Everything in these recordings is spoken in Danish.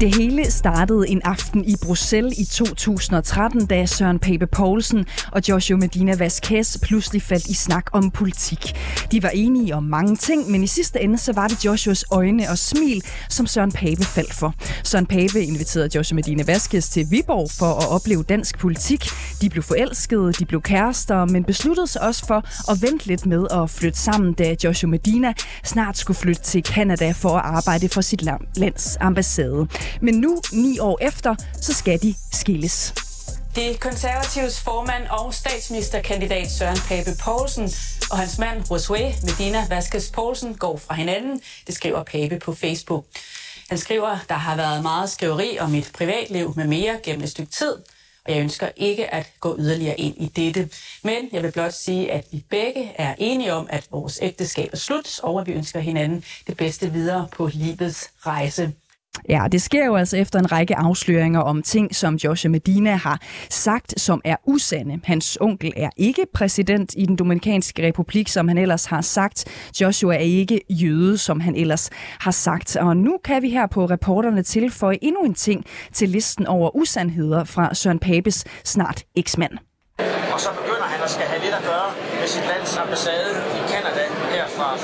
Det hele startede en aften i Bruxelles i 2013, da Søren Pape Poulsen og Joshua Medina Vasquez pludselig faldt i snak om politik. De var enige om mange ting, men i sidste ende så var det Joshuas øjne og smil, som Søren Pape faldt for. Søren Pape inviterede Joshua Medina Vasquez til Viborg for at opleve dansk politik. De blev forelskede, de blev kærester, men besluttede sig også for at vente lidt med at flytte sammen, da Joshua Medina snart skulle flytte til Canada for at arbejde for sit lands ambassade. Men nu, ni år efter, så skal de skilles. Det konservatives formand og statsministerkandidat Søren Pape Poulsen og hans mand Josué Medina Vasquez Poulsen går fra hinanden, det skriver Pape på Facebook. Han skriver, der har været meget skriveri om mit privatliv med mere gennem et stykke tid, og jeg ønsker ikke at gå yderligere ind i dette. Men jeg vil blot sige, at vi begge er enige om, at vores ægteskab er slut, og at vi ønsker hinanden det bedste videre på livets rejse. Ja, det sker jo altså efter en række afsløringer om ting, som Joshua Medina har sagt, som er usande. Hans onkel er ikke præsident i den Dominikanske Republik, som han ellers har sagt. Joshua er ikke jøde, som han ellers har sagt. Og nu kan vi her på reporterne tilføje endnu en ting til listen over usandheder fra Søren Papes snart eksmand. Og så begynder han at skal have lidt at gøre med sit lands ambassade i Kanada her fra 1.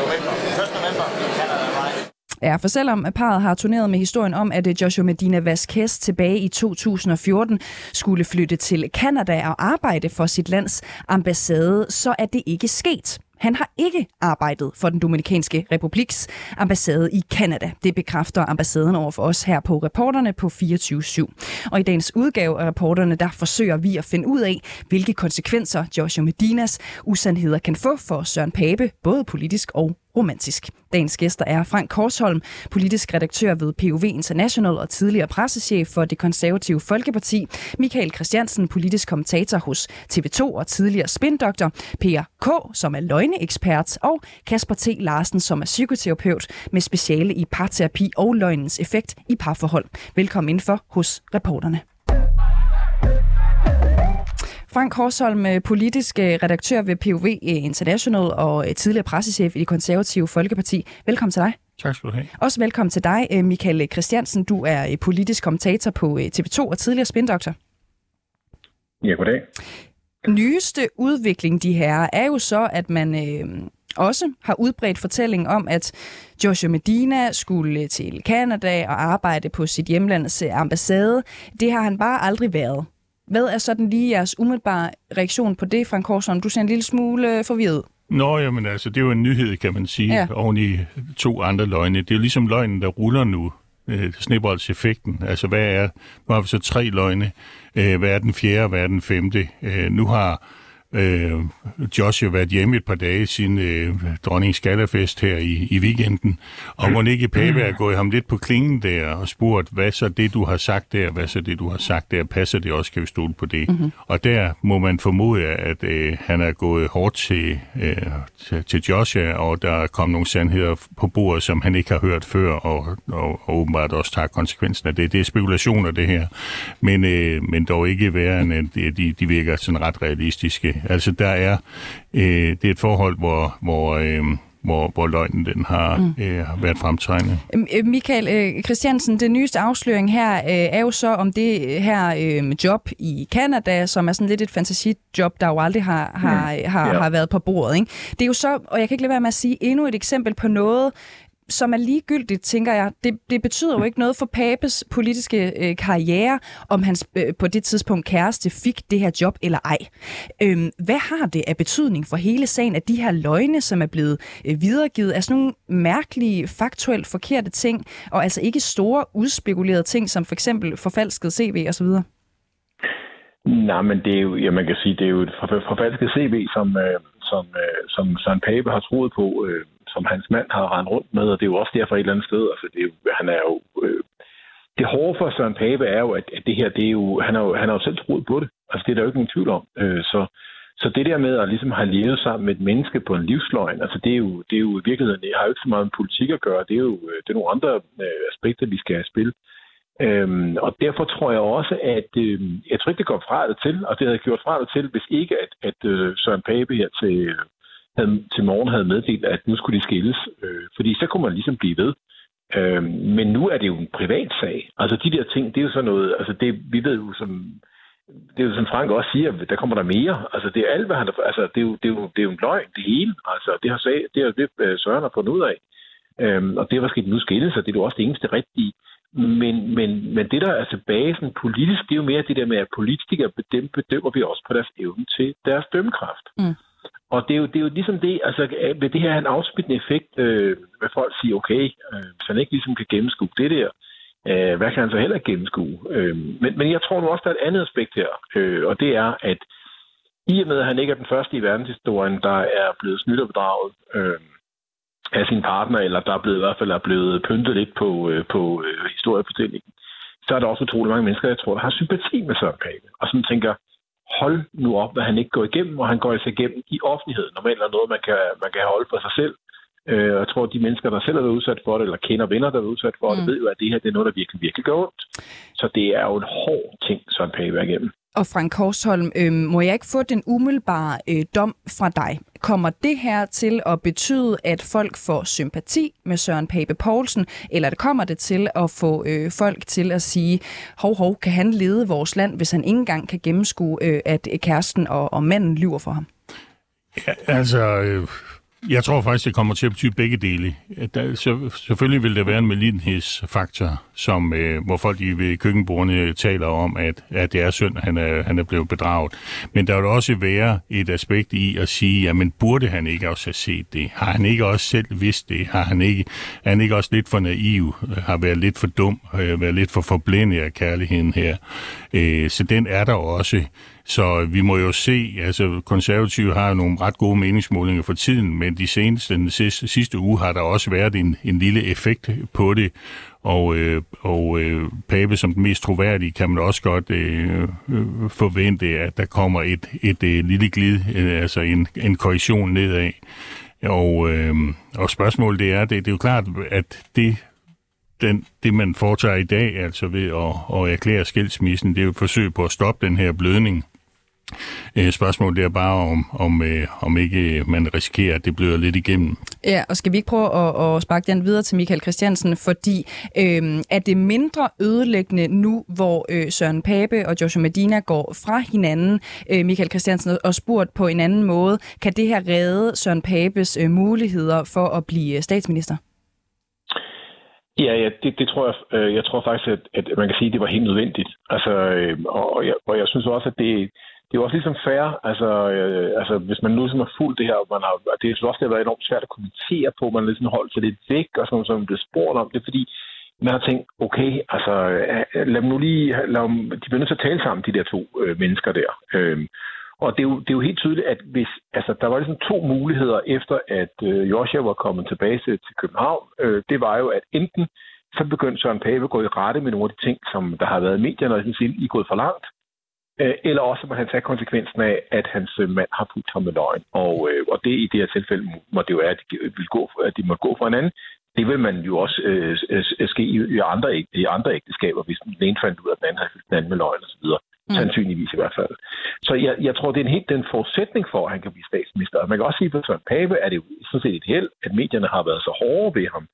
november. 1. november i Kanada. Ja, for selvom parret har turneret med historien om, at øh, Joshua Medina Vasquez tilbage i 2014 skulle flytte til Kanada og arbejde for sit lands ambassade, så er det ikke sket. Han har ikke arbejdet for den Dominikanske Republiks ambassade i Kanada. Det bekræfter ambassaden over for os her på reporterne på 24-7. Og i dagens udgave af reporterne, der forsøger vi at finde ud af, hvilke konsekvenser Joshua Medinas usandheder kan få for Søren Pape, både politisk og romantisk. Dagens gæster er Frank Korsholm, politisk redaktør ved POV International og tidligere pressechef for det konservative Folkeparti, Michael Christiansen, politisk kommentator hos TV2 og tidligere spindoktor, Per K., som er løgneekspert, og Kasper T. Larsen, som er psykoterapeut med speciale i parterapi og løgnens effekt i parforhold. Velkommen indenfor hos reporterne. Frank Horsholm, øh, politisk øh, redaktør ved POV International og øh, tidligere pressechef i det konservative Folkeparti. Velkommen til dig. Tak skal du have. Også velkommen til dig, Michael Christiansen. Du er politisk kommentator på TV2 og tidligere spindoktor. Ja, goddag. Nyeste udvikling, de her, er jo så, at man øh, også har udbredt fortælling om, at Joshua Medina skulle til Canada og arbejde på sit hjemlands ambassade. Det har han bare aldrig været. Hvad er sådan lige jeres umiddelbare reaktion på det, Frank Korsson? Du ser en lille smule forvirret. Nå, jamen altså, det er jo en nyhed, kan man sige, ja. oven i to andre løgne. Det er jo ligesom løgnen, der ruller nu. Øh, sneboldseffekten. Altså, hvad er... Nu har vi så tre løgne. Øh, hvad er den fjerde, hvad er den femte? Øh, nu har Øh, Josh har været hjemme et par dage siden øh, dronningens galafest her i, i weekenden, og må ikke Pape er gået ham lidt på klingen der og spurgt, hvad så det, du har sagt der, hvad så det, du har sagt der, passer det også, kan vi stole på det? Mm-hmm. Og der må man formode, at øh, han er gået hårdt til, øh, til, til Joshua, og der er kommet nogle sandheder på bordet, som han ikke har hørt før, og, og, og åbenbart også tager konsekvensen af det. Det er spekulationer, det her, men, øh, men dog ikke værre end, at de, de virker sådan ret realistiske. Altså, der er, øh, det er et forhold, hvor, hvor øh, hvor, hvor løgnen den har mm. øh, været fremtrædende. Øh, Michael øh, Christiansen, den nyeste afsløring her øh, er jo så om det her øh, job i Kanada, som er sådan lidt et fantasijob, der jo aldrig har, har, mm. har, ja. har været på bordet. Ikke? Det er jo så, og jeg kan ikke lade være med at sige, endnu et eksempel på noget, som er ligegyldigt, tænker jeg. Det, det betyder jo ikke noget for Papes politiske øh, karriere, om hans øh, på det tidspunkt kæreste fik det her job eller ej. Øhm, hvad har det af betydning for hele sagen, at de her løgne, som er blevet øh, videregivet, er sådan nogle mærkelige, faktuelt forkerte ting, og altså ikke store, udspekulerede ting, som for eksempel forfalsket CV osv.? Nej, men det er jo, ja, man kan sige, det er jo et forfalsket CV, som, øh, som, øh, som Søren Pape har troet på, øh, som hans mand har rendt rundt med, og det er jo også derfor et eller andet sted. Altså, det han er jo... Øh, det hårde for Søren Pape er jo, at, at det her, det er jo, han har jo, han har jo selv troet på det. Altså, det er der jo ikke nogen tvivl om. Øh, så, Så det der med at ligesom have levet sammen med et menneske på en livsløgn, altså det er jo, det er jo i virkeligheden, det har jo ikke så meget med politik at gøre, det er jo øh, det er nogle andre øh, aspekter, vi skal have spil. Øhm, og derfor tror jeg også, at øh, jeg tror ikke, det går fra det til, og det havde gjort fra det til, hvis ikke at, at øh, Søren Pape her til, havde, til morgen havde meddelt, at nu skulle de skilles. Øh, fordi så kunne man ligesom blive ved. Øh, men nu er det jo en privat sag. Altså de der ting, det er jo sådan noget, altså det, vi ved jo som, det er jo som Frank også siger, der kommer der mere. Altså det er alt, hvad han altså det er jo, det er jo, det er jo en løgn, det hele. Altså det har, sag, det, har det øh, Søren har fundet ud af. Øhm, og det var sket nu skille sig, det er jo også det eneste rigtige. Men, men, men det, der er tilbage sådan politisk, det er jo mere det der med, at politikere, dem bedømmer vi også på deres evne til deres dømmekraft. Mm. Og det er, jo, det er jo ligesom det, altså øh, vil det her en afsmittende effekt, øh, hvad folk siger, okay, øh, hvis han ikke ligesom kan gennemskue det der, øh, hvad kan han så heller ikke gennemskue? Øh, men, men jeg tror nu også, der er et andet aspekt her, øh, og det er, at i og med, at han ikke er den første i verdenshistorien, der er blevet snydt og bedraget øh, af sin partner, eller der er blevet, i hvert fald er blevet pyntet lidt på, øh, på øh, historiefortællingen, så er der også utrolig mange mennesker, jeg tror, der har sympati med Søren Pape, og som tænker, hold nu op, hvad han ikke går igennem, og han går altså igennem i offentligheden. Normalt er noget, man kan, man kan holde for sig selv. Øh, jeg tror, at de mennesker, der selv er udsat for det, eller kender venner, der er udsat for mm. det, ved jo, at det her det er noget, der virkelig, virkelig gør ondt. Så det er jo en hård ting, som Pave er igennem. Og Frank Korsholm, øh, må jeg ikke få den umiddelbare øh, dom fra dig? Kommer det her til at betyde, at folk får sympati med Søren Pape Poulsen, eller det kommer det til at få øh, folk til at sige, hov, hov, kan han lede vores land, hvis han ikke engang kan gennemskue, øh, at kæresten og, og manden lyver for ham? Ja, altså, øh, jeg tror faktisk, det kommer til at betyde begge dele. Der, så, selvfølgelig vil der være en malidenhedsfaktor, som, øh, hvor folk i ved køkkenbordene taler om, at, at det er synd, at han er, han er blevet bedraget. Men der vil også være et aspekt i at sige, jamen burde han ikke også have set det? Har han ikke også selv vidst det? Har han ikke, er han ikke også lidt for naiv? Har været lidt for dum? Har været lidt for forblændet af kærligheden her? Øh, så den er der også. Så vi må jo se, altså konservative har jo nogle ret gode meningsmålinger for tiden, men de seneste, den sidste, sidste uge har der også været en, en lille effekt på det, og, øh, og øh, Pape som den mest troværdige kan man også godt øh, øh, forvente, at der kommer et, et et lille glid, øh, altså en, en korrektion nedad. Og, øh, og spørgsmålet det er, det, det er jo klart, at det den, det, man foretager i dag, altså ved at, at erklære skilsmissen, det er jo et forsøg på at stoppe den her blødning. Øh, spørgsmålet er bare, om, om, øh, om ikke man risikerer, at det bløder lidt igennem. Ja, og skal vi ikke prøve at, at sparke den videre til Michael Christiansen, fordi øh, er det mindre ødelæggende nu, hvor øh, Søren Pape og Joshua Medina går fra hinanden, øh, Michael Christiansen, og spurgt på en anden måde, kan det her redde Søren Papes øh, muligheder for at blive statsminister? Ja, ja det, det tror jeg. Øh, jeg tror faktisk, at, at man kan sige, at det var helt nødvendigt. Altså, øh, og, jeg, og jeg synes også, at det, det er også ligesom fair, altså, øh, altså hvis man nu ligesom har fulgt det her, man har, det er også det har været enormt svært at kommentere på, man ligesom holdt sig lidt væk, og sådan noget, som blev spurgt om det, fordi man har tænkt, okay, altså øh, lad dem nu lige, lad dem, de bliver nødt til at tale sammen, de der to øh, mennesker der. Øh, og det er, jo, det er jo helt tydeligt, at hvis, altså, der var ligesom to muligheder efter, at øh, Joshua var kommet tilbage til, til København. Øh, det var jo, at enten så begyndte Søren Pape at gå i rette med nogle af de ting, som der har været i medierne, og ligesom sådan I er gået for langt. Øh, eller også må han tage konsekvensen af, at hans øh, mand har fulgt ham med løgn. Og, øh, og det i det her tilfælde må det jo være, at de, vil gå, at de må gå for hinanden. Det vil man jo også øh, ske i, i, andre, i andre ægteskaber, hvis den ene fandt ud af, at den anden havde fyldt den anden med løgn osv. Mm. Sandsynligvis i hvert fald. Så jeg, jeg tror, det er en helt den forudsætning for, at han kan blive statsminister. Og man kan også sige, at for Søren Pape er det jo sådan set et held, at medierne har været så hårde ved ham,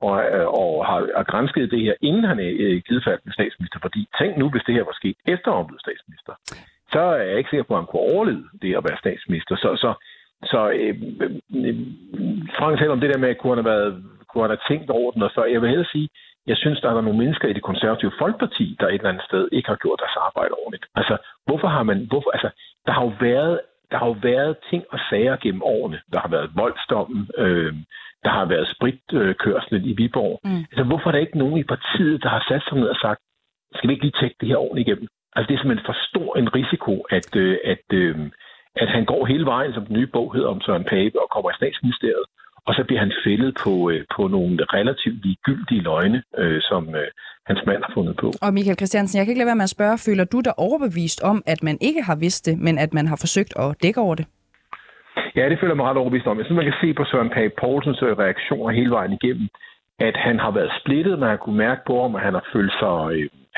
og, øh, og har, har grænsket det her, inden han er i givet fald statsminister. Fordi tænk nu, hvis det her var sket efter han blev statsminister. Så er jeg ikke sikker på, at han kunne overleve det at være statsminister. Så, så, så øh, øh, Frank taler om det der med, at kunne han have, været, kunne han have tænkt over den, og så jeg vil hellere sige, jeg synes, der er nogle mennesker i det konservative folkeparti, der et eller andet sted ikke har gjort deres arbejde ordentligt. Altså, hvorfor har man... Hvorfor, altså, der har jo været der har jo været ting og sager gennem årene. Der har været voldsdommen, øh, der har været spritkørsel i Viborg. Mm. Altså, hvorfor er der ikke nogen i partiet, der har sat sig ned og sagt, skal vi ikke lige tjekke det her ordentligt igennem? Altså, det er simpelthen for stor en risiko, at, øh, at, øh, at han går hele vejen, som den nye bog hedder om Søren Pape, og kommer i statsministeriet, og så bliver han fældet på, øh, på nogle relativt ligegyldige løgne, øh, som øh, hans mand har fundet på. Og Michael Christiansen, jeg kan ikke lade være med at spørge, føler du dig overbevist om, at man ikke har vidst det, men at man har forsøgt at dække over det? Ja, det føler jeg mig ret overbevist om. Jeg synes, man kan se på Søren Pape Poulsens reaktioner hele vejen igennem, at han har været splittet, man har kunne mærke på ham, at han har følt sig,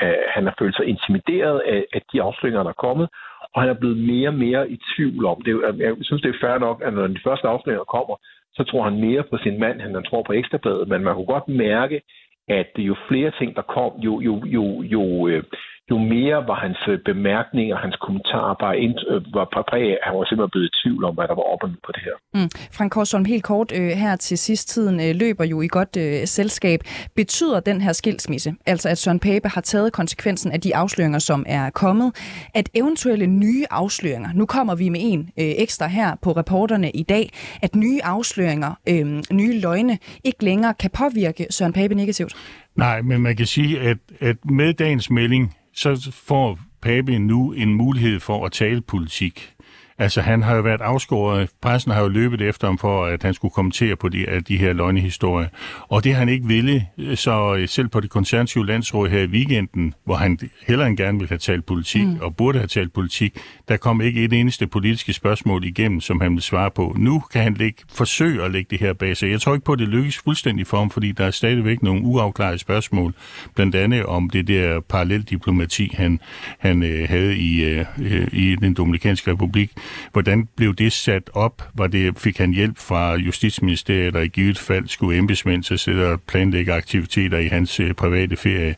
øh, han har følt sig intimideret af, af de afsløringer, der er kommet, og han er blevet mere og mere i tvivl om det. Jeg synes, det er fair nok, at når de første afsløringer kommer, så tror han mere på sin mand, end han tror på Ekstrabladet, men man kunne godt mærke, at jo flere ting, der kom, jo, jo, jo, jo, øh, jo mere var hans øh, bemærkninger, hans kommentarer bare ind, øh, var præg af, han var simpelthen blevet i tvivl om, hvad der var op og på det her. Mm. Frank Korsholm, helt kort øh, her til sidst tiden øh, løber jo i godt øh, selskab. Betyder den her skilsmisse, altså at Søren Pape har taget konsekvensen af de afsløringer, som er kommet, at eventuelle nye afsløringer, nu kommer vi med en øh, ekstra her på reporterne i dag, at nye afsløringer, øh, nye løgne, ikke længere kan påvirke Søren Pape negativt? Nej, men man kan sige, at, at med dagens melding, så får Pape nu en mulighed for at tale politik. Altså, han har jo været afskåret. Pressen har jo løbet efter ham for, at han skulle kommentere på de, de her løgnehistorier. Og det har han ikke ville. Så øh, selv på det konservative landsråd her i weekenden, hvor han hellere end gerne ville have talt politik, mm. og burde have talt politik, der kom ikke et eneste politiske spørgsmål igennem, som han ville svare på. Nu kan han lægge, forsøge at lægge det her bag sig. Jeg tror ikke på, at det lykkes fuldstændig for ham, fordi der er stadigvæk nogle uafklarede spørgsmål. Blandt andet om det der paralleldiplomati, han, han øh, havde i, øh, i den Dominikanske Republik. Hvordan blev det sat op? Var det, fik han hjælp fra Justitsministeriet, og i givet fald skulle embedsmænd at sidde og planlægge aktiviteter i hans øh, private ferie?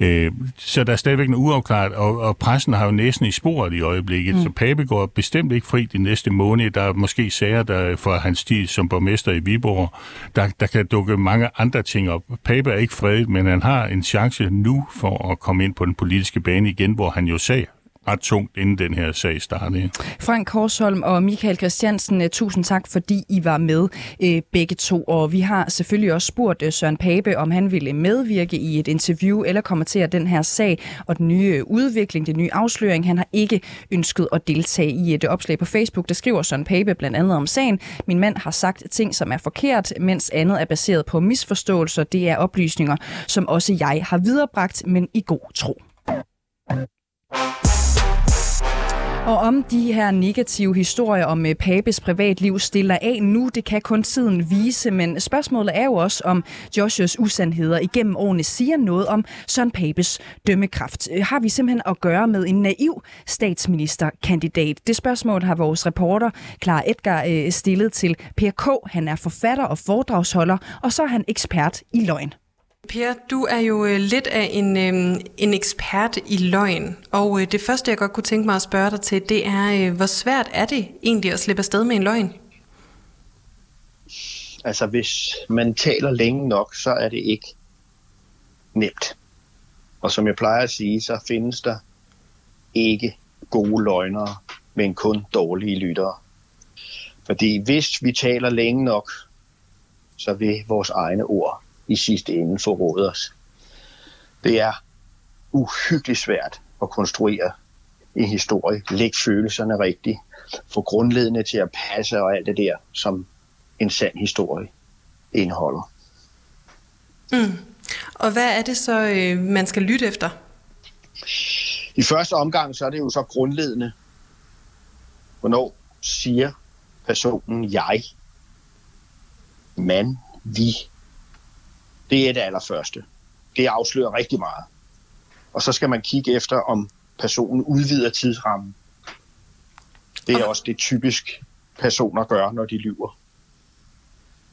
Øh, så der er stadigvæk noget uafklaret, og, og pressen har jo næsten i sporet i øjeblikket, mm. så Pape går bestemt ikke fri de næste måneder. Der er måske sager der fra hans tid som borgmester i Viborg. Der, der kan dukke mange andre ting op. Pape er ikke fredet, men han har en chance nu for at komme ind på den politiske bane igen, hvor han jo sagde ret tungt, inden den her sag startede. Frank Korsholm og Michael Christiansen, øh, tusind tak, fordi I var med øh, begge to. Og vi har selvfølgelig også spurgt øh, Søren Pape, om han ville medvirke i et interview eller kommentere den her sag og den nye udvikling, den nye afsløring. Han har ikke ønsket at deltage i et opslag på Facebook. Der skriver Søren Pape blandt andet om sagen. Min mand har sagt ting, som er forkert, mens andet er baseret på misforståelser. Det er oplysninger, som også jeg har viderebragt, men i god tro. Og om de her negative historier om øh, Papes privatliv stiller af nu, det kan kun tiden vise, men spørgsmålet er jo også, om Joshuas usandheder igennem årene siger noget om Søren Papes dømmekraft. Øh, har vi simpelthen at gøre med en naiv statsministerkandidat? Det spørgsmål har vores reporter Clara Edgar øh, stillet til Per K. Han er forfatter og foredragsholder, og så er han ekspert i løgn. Per, du er jo øh, lidt af en, øh, en ekspert i løgn, og øh, det første, jeg godt kunne tænke mig at spørge dig til, det er, øh, hvor svært er det egentlig at slippe afsted med en løgn? Altså, hvis man taler længe nok, så er det ikke nemt. Og som jeg plejer at sige, så findes der ikke gode løgnere, men kun dårlige lyttere. Fordi hvis vi taler længe nok, så vil vores egne ord i sidste ende forråde os. Det er uhyggeligt svært at konstruere en historie, lægge følelserne rigtigt, få grundledende til at passe og alt det der, som en sand historie indeholder. Mm. Og hvad er det så, øh, man skal lytte efter? I første omgang, så er det jo så grundledende. Hvornår siger personen jeg, man, vi, det er det allerførste. Det afslører rigtig meget. Og så skal man kigge efter, om personen udvider tidsrammen. Det er også det typisk personer gør, når de lyver.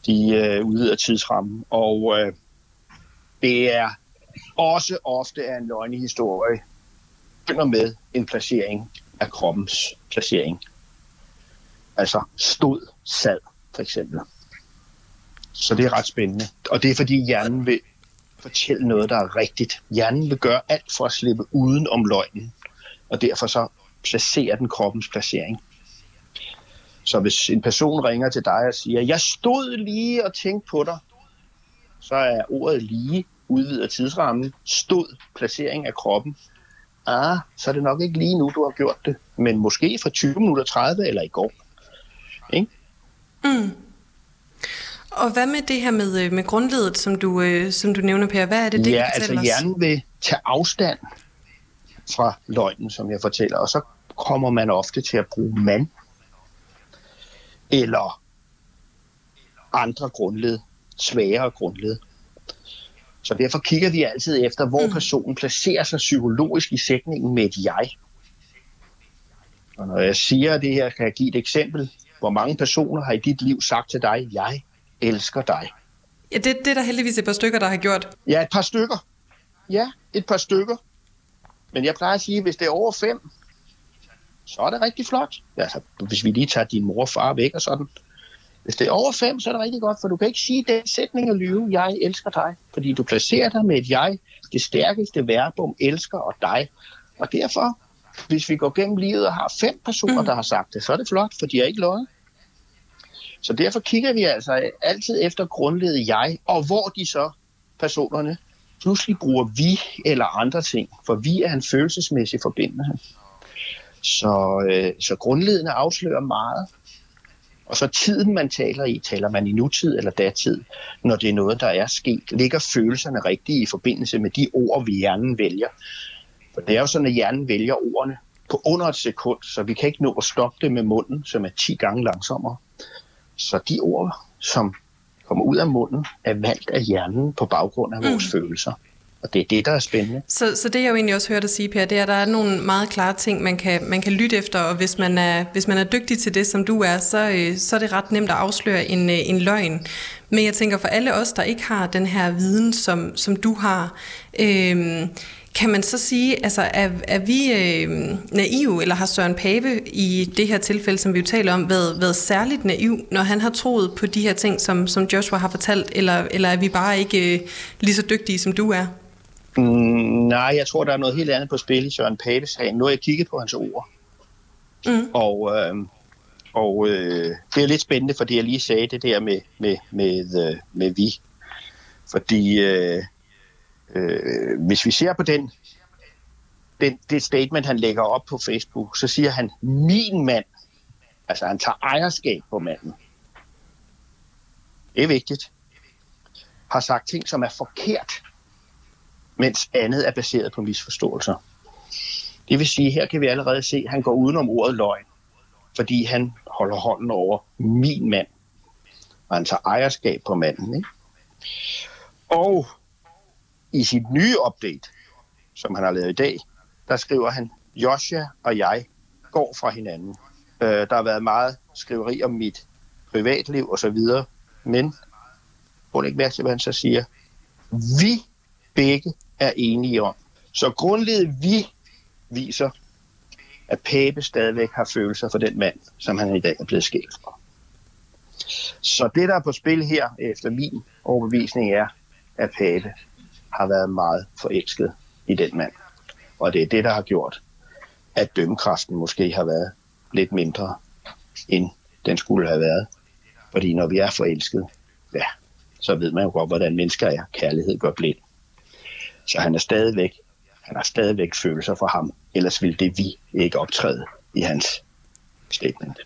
De øh, udvider tidsrammen, og øh, det er også ofte er en løgnehistorie begynder med en placering af kroppens placering. Altså stod, sad, for eksempel. Så det er ret spændende. Og det er fordi hjernen vil fortælle noget, der er rigtigt. Hjernen vil gøre alt for at slippe uden om løgnen. Og derfor så placerer den kroppens placering. Så hvis en person ringer til dig og siger, jeg stod lige og tænkte på dig, så er ordet lige udvider tidsrammen, stod placering af kroppen. Ah, så er det nok ikke lige nu, du har gjort det, men måske for 20 minutter 30 eller i går. Ikke? Mm. Og hvad med det her med, øh, med grundledet, som du, øh, som du nævner, Per? Hvad er det, det ja, altså os? hjernen vil tage afstand fra løgnen, som jeg fortæller, og så kommer man ofte til at bruge mand eller andre grundled, svagere grundled. Så derfor kigger vi altid efter, hvor mm. personen placerer sig psykologisk i sætningen med et jeg. Og når jeg siger det her, kan jeg give et eksempel. Hvor mange personer har i dit liv sagt til dig, jeg elsker dig? Ja, det, det er der heldigvis et par stykker, der har gjort. Ja, et par stykker. Ja, et par stykker. Men jeg plejer at sige, at hvis det er over fem, så er det rigtig flot. Altså, hvis vi lige tager din mor og far væk og sådan. Hvis det er over fem, så er det rigtig godt, for du kan ikke sige den sætning og lyve, jeg elsker dig. Fordi du placerer dig med et jeg, det stærkeste verbum, elsker og dig. Og derfor, hvis vi går gennem livet og har fem personer, mm. der har sagt det, så er det flot, for de er ikke løjet. Så derfor kigger vi altså altid efter grundledet jeg, og hvor de så, personerne, pludselig bruger vi eller andre ting, for vi er en følelsesmæssig forbindelse. Så, øh, så grundledende afslører meget. Og så tiden, man taler i, taler man i nutid eller datid, når det er noget, der er sket. Ligger følelserne rigtigt i forbindelse med de ord, vi hjernen vælger? For det er jo sådan, at hjernen vælger ordene på under et sekund, så vi kan ikke nå at stoppe det med munden, som er 10 gange langsommere. Så de ord, som kommer ud af munden, er valgt af hjernen på baggrund af vores mm. følelser. Og det er det, der er spændende. Så, så det jeg jo egentlig også hørte dig sige, Per, det er, at der er nogle meget klare ting, man kan, man kan lytte efter, og hvis man, er, hvis man er dygtig til det, som du er, så, øh, så er det ret nemt at afsløre en, øh, en løgn. Men jeg tænker, for alle os, der ikke har den her viden, som, som du har, øh, kan man så sige, altså er, er vi øh, naive, eller har Søren Pape i det her tilfælde, som vi jo taler om, været, været særligt naiv, når han har troet på de her ting, som, som Joshua har fortalt, eller, eller er vi bare ikke øh, lige så dygtige, som du er? Mm, nej, jeg tror, der er noget helt andet på spil i Søren Papes sag. Nu har jeg kigget på hans ord. Mm. Og, øh, og øh, det er lidt spændende, fordi jeg lige sagde det der med, med, med, øh, med vi. Fordi øh, øh, hvis vi ser på den, den, det statement, han lægger op på Facebook, så siger han, min mand. Altså, han tager ejerskab på manden. Det er vigtigt. Har sagt ting, som er forkert mens andet er baseret på misforståelser. Det vil sige, her kan vi allerede se, at han går udenom ordet løgn, fordi han holder hånden over min mand, og han tager ejerskab på manden. Ikke? Og i sit nye update, som han har lavet i dag, der skriver han, Joshua og jeg går fra hinanden. Øh, der har været meget skriveri om mit privatliv og så videre, men prøv ikke mærke til, hvad han så siger. Vi begge er enige om. Så grundledet vi viser, at Pape stadigvæk har følelser for den mand, som han i dag er blevet skilt fra. Så det, der er på spil her, efter min overbevisning, er, at Pape har været meget forelsket i den mand. Og det er det, der har gjort, at dømmekraften måske har været lidt mindre, end den skulle have været. Fordi når vi er forelsket, ja, så ved man jo godt, hvordan mennesker er. Kærlighed gør blind. Så han er stadigvæk, han har stadigvæk følelser for ham. Ellers ville det vi ikke optræde i hans statement.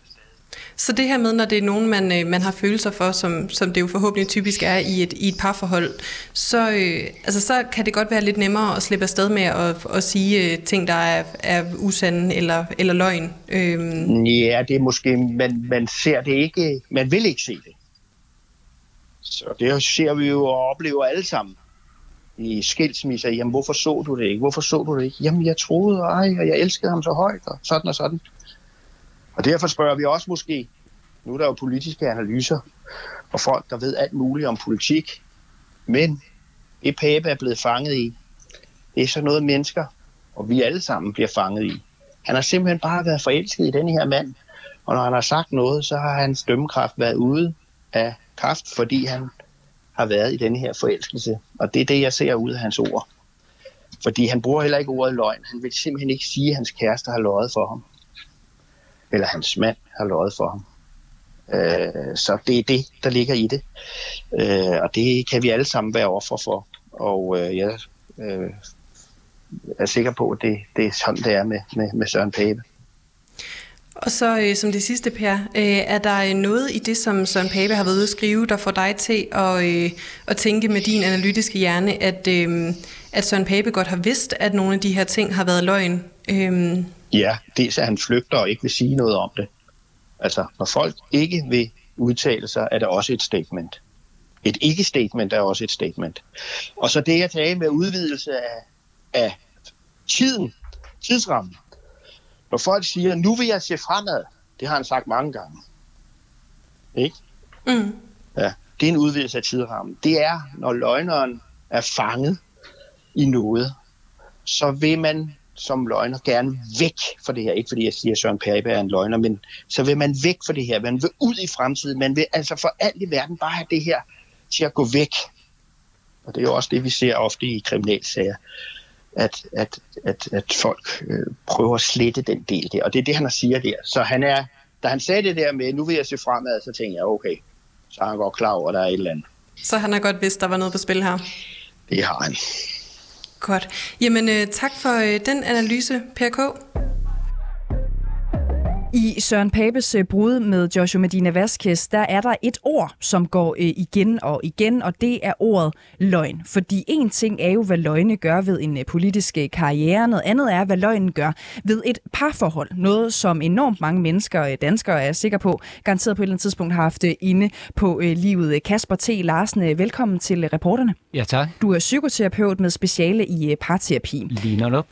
Så det her med, når det er nogen, man, øh, man har følelser for, som, som det jo forhåbentlig typisk er i et, i et parforhold, så, øh, altså, så kan det godt være lidt nemmere at slippe afsted med at, at sige øh, ting, der er, er usande eller, eller løgn. Øhm. Ja, det er måske, man, man ser det ikke, man vil ikke se det. Så det ser vi jo og oplever alle sammen i skilsmisser, jamen hvorfor så du det ikke? Hvorfor så du det ikke? Jamen jeg troede, ej, og jeg elskede ham så højt, og sådan og sådan. Og derfor spørger vi også måske, nu er der jo politiske analyser, og folk, der ved alt muligt om politik, men det Pape er blevet fanget i, det er så noget mennesker, og vi alle sammen bliver fanget i. Han har simpelthen bare været forelsket i den her mand, og når han har sagt noget, så har hans dømmekraft været ude af kraft, fordi han har været i den her forelskelse. Og det er det, jeg ser ud af hans ord. Fordi han bruger heller ikke ordet løgn. Han vil simpelthen ikke sige, at hans kæreste har løjet for ham. Eller hans mand har løjet for ham. Øh, så det er det, der ligger i det. Øh, og det kan vi alle sammen være offer for. Og øh, jeg øh, er sikker på, at det, det er sådan, det er med, med, med Søren Pape. Og så øh, som det sidste, Per, øh, er der noget i det, som Søren Pape har været ude at skrive, der får dig til at, øh, at tænke med din analytiske hjerne, at, øh, at Søren Pape godt har vidst, at nogle af de her ting har været løgn? Øh. Ja, dels at han flygter og ikke vil sige noget om det. Altså, når folk ikke vil udtale sig, er det også et statement. Et ikke-statement er også et statement. Og så det, jeg tager med udvidelse af, af tiden, tidsrammen. Når folk siger, nu vil jeg se fremad, det har han sagt mange gange. Ikke? Mm. Ja, det er en udvidelse af tidsrammen. Det er, når løgneren er fanget i noget, så vil man som løgner gerne væk fra det her. Ikke fordi jeg siger, at Søren Pape er en løgner, men så vil man væk fra det her. Man vil ud i fremtiden. Man vil altså for alt i verden bare have det her til at gå væk. Og det er jo også det, vi ser ofte i kriminalsager, at, at, at, at folk øh, prøver at slette den del der. Og det er det, han siger der. Så han er, da han sagde det der med, nu vil jeg se fremad, så tænkte jeg, okay, så er han godt klar over, at der er et eller andet. Så han har godt vidst, der var noget på spil her? Det har han. Godt. Jamen øh, tak for øh, den analyse, Per K. I Søren Papes øh, brud med Joshua Medina Vasquez, der er der et ord, som går øh, igen og igen, og det er ordet løgn. Fordi en ting er jo, hvad løgne gør ved en øh, politisk karriere, noget andet er, hvad løgnen gør ved et parforhold. Noget, som enormt mange mennesker, danskere er sikker på, garanteret på et eller andet tidspunkt har haft inde på livet. Kasper T. Larsen, velkommen til reporterne. Ja, tak. Du er psykoterapeut med speciale i parterapi. Ligner op.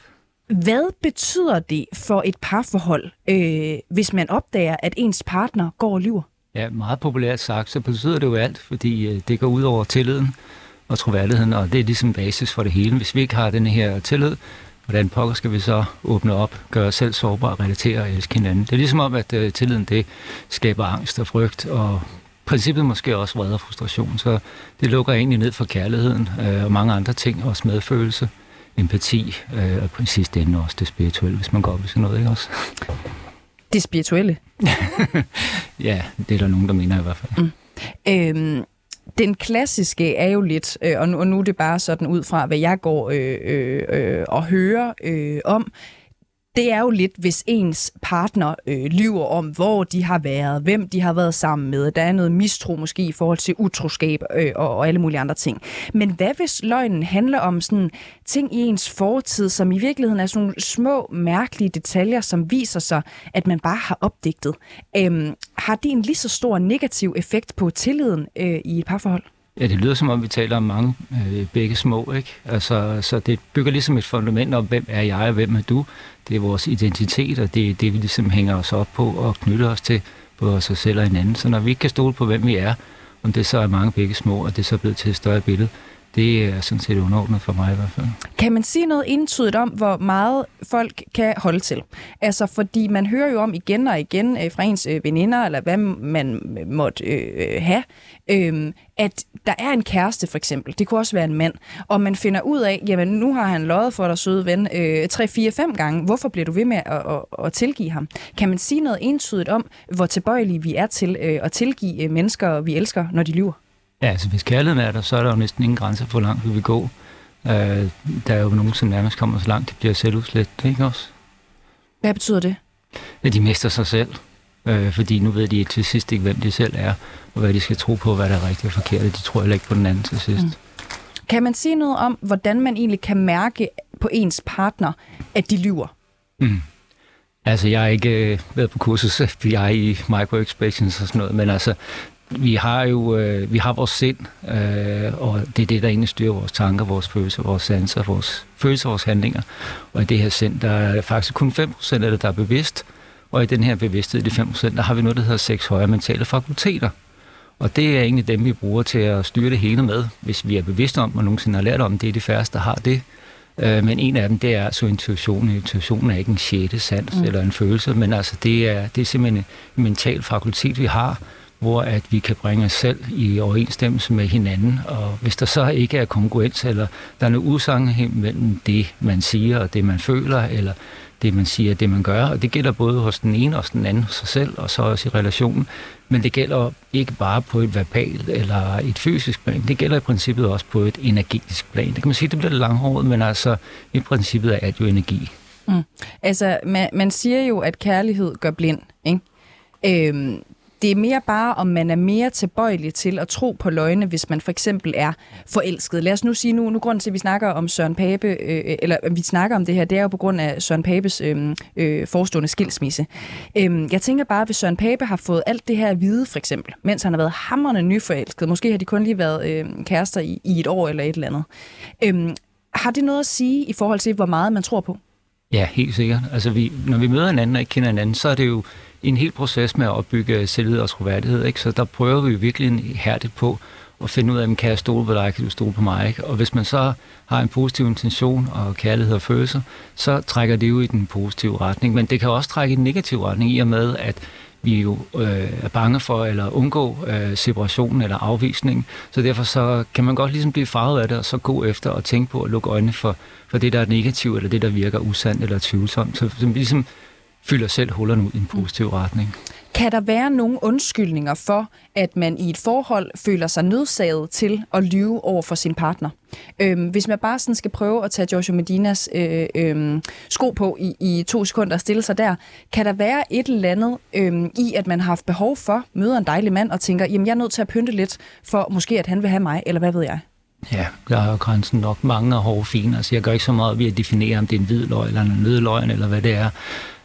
Hvad betyder det for et parforhold, øh, hvis man opdager, at ens partner går og lyver? Ja, meget populært sagt, så betyder det jo alt, fordi øh, det går ud over tilliden og troværdigheden, og det er ligesom basis for det hele. Hvis vi ikke har den her tillid, hvordan pokker skal vi så åbne op, gøre os selv sårbare, relatere og elske hinanden? Det er ligesom om, at øh, tilliden det skaber angst og frygt, og princippet måske også vrede og frustration, så det lukker egentlig ned for kærligheden øh, og mange andre ting, også medfølelse empati, øh, og på sidste ende også det spirituelle, hvis man går op i sådan noget, ikke også? Det spirituelle? ja, det er der nogen, der mener i hvert fald. Mm. Øhm, den klassiske er jo lidt, øh, og, nu, og nu er det bare sådan ud fra, hvad jeg går øh, øh, øh, og hører øh, om, det er jo lidt, hvis ens partner øh, lyver om, hvor de har været, hvem de har været sammen med. Der er noget mistro måske i forhold til utroskab øh, og, og alle mulige andre ting. Men hvad hvis løgnen handler om sådan ting i ens fortid, som i virkeligheden er sådan nogle små, mærkelige detaljer, som viser sig, at man bare har opdigtet? Øh, har det en lige så stor negativ effekt på tilliden øh, i et parforhold? Ja, det lyder som om, vi taler om mange øh, begge små, ikke? Altså, så det bygger ligesom et fundament om, hvem er jeg og hvem er du. Det er vores identitet, og det er det, vi ligesom hænger os op på og knytter os til, både os selv og hinanden. Så når vi ikke kan stole på, hvem vi er, om det så er mange begge små, og det så er blevet til et større billede, det er sådan set underordnet for mig i hvert fald. Kan man sige noget indtydigt om, hvor meget folk kan holde til? Altså, fordi man hører jo om igen og igen øh, fra ens øh, veninder, eller hvad man øh, måtte øh, have, øh, at der er en kæreste for eksempel, det kunne også være en mand, og man finder ud af, jamen nu har han løjet for dig, søde ven, øh, 3, 4, 5 gange, hvorfor bliver du ved med at, at, at tilgive ham? Kan man sige noget entydigt om, hvor tilbøjelige vi er til øh, at tilgive øh, mennesker, vi elsker, når de lyver? Ja, altså hvis kærligheden er der, så er der jo næsten ingen grænse for, hvor langt vi vil gå. Øh, der er jo nogen, som nærmest kommer så langt, de bliver selvudslet, ikke også? Hvad betyder det? At de mister sig selv. Øh, fordi nu ved de til sidst ikke, hvem de selv er, og hvad de skal tro på, hvad der er rigtigt og forkert. De tror heller ikke på den anden til sidst. Mm. Kan man sige noget om, hvordan man egentlig kan mærke på ens partner, at de lyver? Mm. Altså, jeg har ikke øh, været på kursus FBI i microexpressions og sådan noget, men altså, vi har jo øh, vi har vores sind, øh, og det er det, der egentlig styrer vores tanker, vores følelser, vores sanser, vores følelser, vores handlinger. Og i det her sind, der er faktisk kun 5% af det, der er bevidst, og i den her bevidsthed, de 5%, der har vi noget, der hedder seks højere mentale fakulteter. Og det er egentlig dem, vi bruger til at styre det hele med, hvis vi er bevidste om, og nogensinde har lært om, det er de færreste, der har det. Øh, men en af dem, det er altså intuitionen. Intuitionen er ikke en sjette sans mm. eller en følelse, men altså det er, det er simpelthen en mental fakultet, vi har, hvor at vi kan bringe os selv i overensstemmelse med hinanden. Og hvis der så ikke er kongruens, eller der er noget usammenhæng mellem det, man siger, og det, man føler, eller det, man siger, og det, man gør. Og det gælder både hos den ene og den anden, sig selv, og så også i relationen. Men det gælder ikke bare på et verbalt eller et fysisk plan. Det gælder i princippet også på et energetisk plan. Det kan man sige, det bliver lidt langhåret, men altså i princippet er det jo energi. Mm. Altså, man, man siger jo, at kærlighed gør blind. ikke? Øhm, det er mere bare, om man er mere tilbøjelig til at tro på løgne, hvis man for eksempel er forelsket. Lad os nu sige nu, nu grund til, at vi snakker om Søren Pape, øh, eller øh, vi snakker om det her, det er jo på grund af Søren Papes øh, øh, forestående skilsmisse. Øh, jeg tænker bare, hvis Søren Pape har fået alt det her at vide, for eksempel, mens han har været hammerne nyforelsket, måske har de kun lige været øh, kærester i, i et år eller et eller andet. Øh, har det noget at sige i forhold til, hvor meget man tror på? Ja, helt sikkert. Altså, vi, når vi møder hinanden og ikke kender hinanden, så er det jo en hel proces med at opbygge selvhed og troværdighed. Ikke? Så der prøver vi virkelig hærdigt på at finde ud af, kan jeg stole på dig, kan du stole på mig? Ikke? Og hvis man så har en positiv intention og kærlighed og følelser, så trækker det jo i den positive retning. Men det kan også trække i den negative retning, i og med, at vi jo øh, er bange for eller undgå øh, separation eller afvisning. Så derfor så kan man godt ligesom blive farvet af det, og så gå efter og tænke på at lukke øjnene for, for det, der er negativt, eller det, der virker usandt eller tvivlsomt. Så, så ligesom fylder selv hullerne ud i en positiv retning. Kan der være nogle undskyldninger for, at man i et forhold føler sig nødsaget til at lyve over for sin partner? Øhm, hvis man bare sådan skal prøve at tage Joshua Medinas øh, øh, sko på i, i to sekunder og stille sig der, kan der være et eller andet øh, i, at man har haft behov for, møder en dejlig mand og tænker, jamen jeg er nødt til at pynte lidt, for måske at han vil have mig, eller hvad ved jeg? Ja, der er jo grænsen nok mange og hårde fine. Altså, jeg gør ikke så meget ved at definere, om det er en hvid løg eller en nødløgn, eller hvad det er.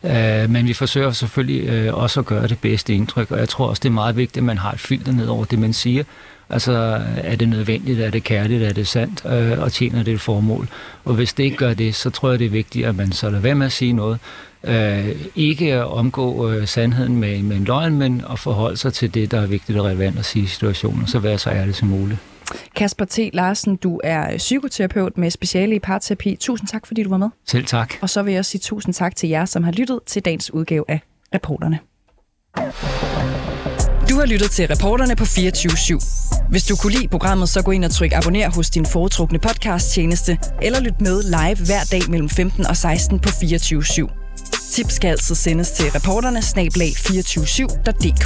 Uh, men vi forsøger selvfølgelig uh, også at gøre det bedste indtryk, og jeg tror også, det er meget vigtigt, at man har et filter ned over det, man siger. Altså, er det nødvendigt, er det kærligt, er det sandt, uh, og tjener det et formål? Og hvis det ikke gør det, så tror jeg, det er vigtigt, at man så lader være med at sige noget. Uh, ikke at omgå uh, sandheden med, med en løgn, men at forholde sig til det, der er vigtigt og relevant at sige i situationen, så være så ærlig som muligt. Kasper T. Larsen, du er psykoterapeut med speciale i parterapi. Tusind tak, fordi du var med. Selv tak. Og så vil jeg også sige tusind tak til jer, som har lyttet til dagens udgave af Reporterne. Du har lyttet til Reporterne på 24 /7. Hvis du kunne lide programmet, så gå ind og tryk abonner hos din foretrukne podcast-tjeneste, eller lyt med live hver dag mellem 15 og 16 på 24 /7. Tips skal altså sendes til reporterne snablag 247.dk.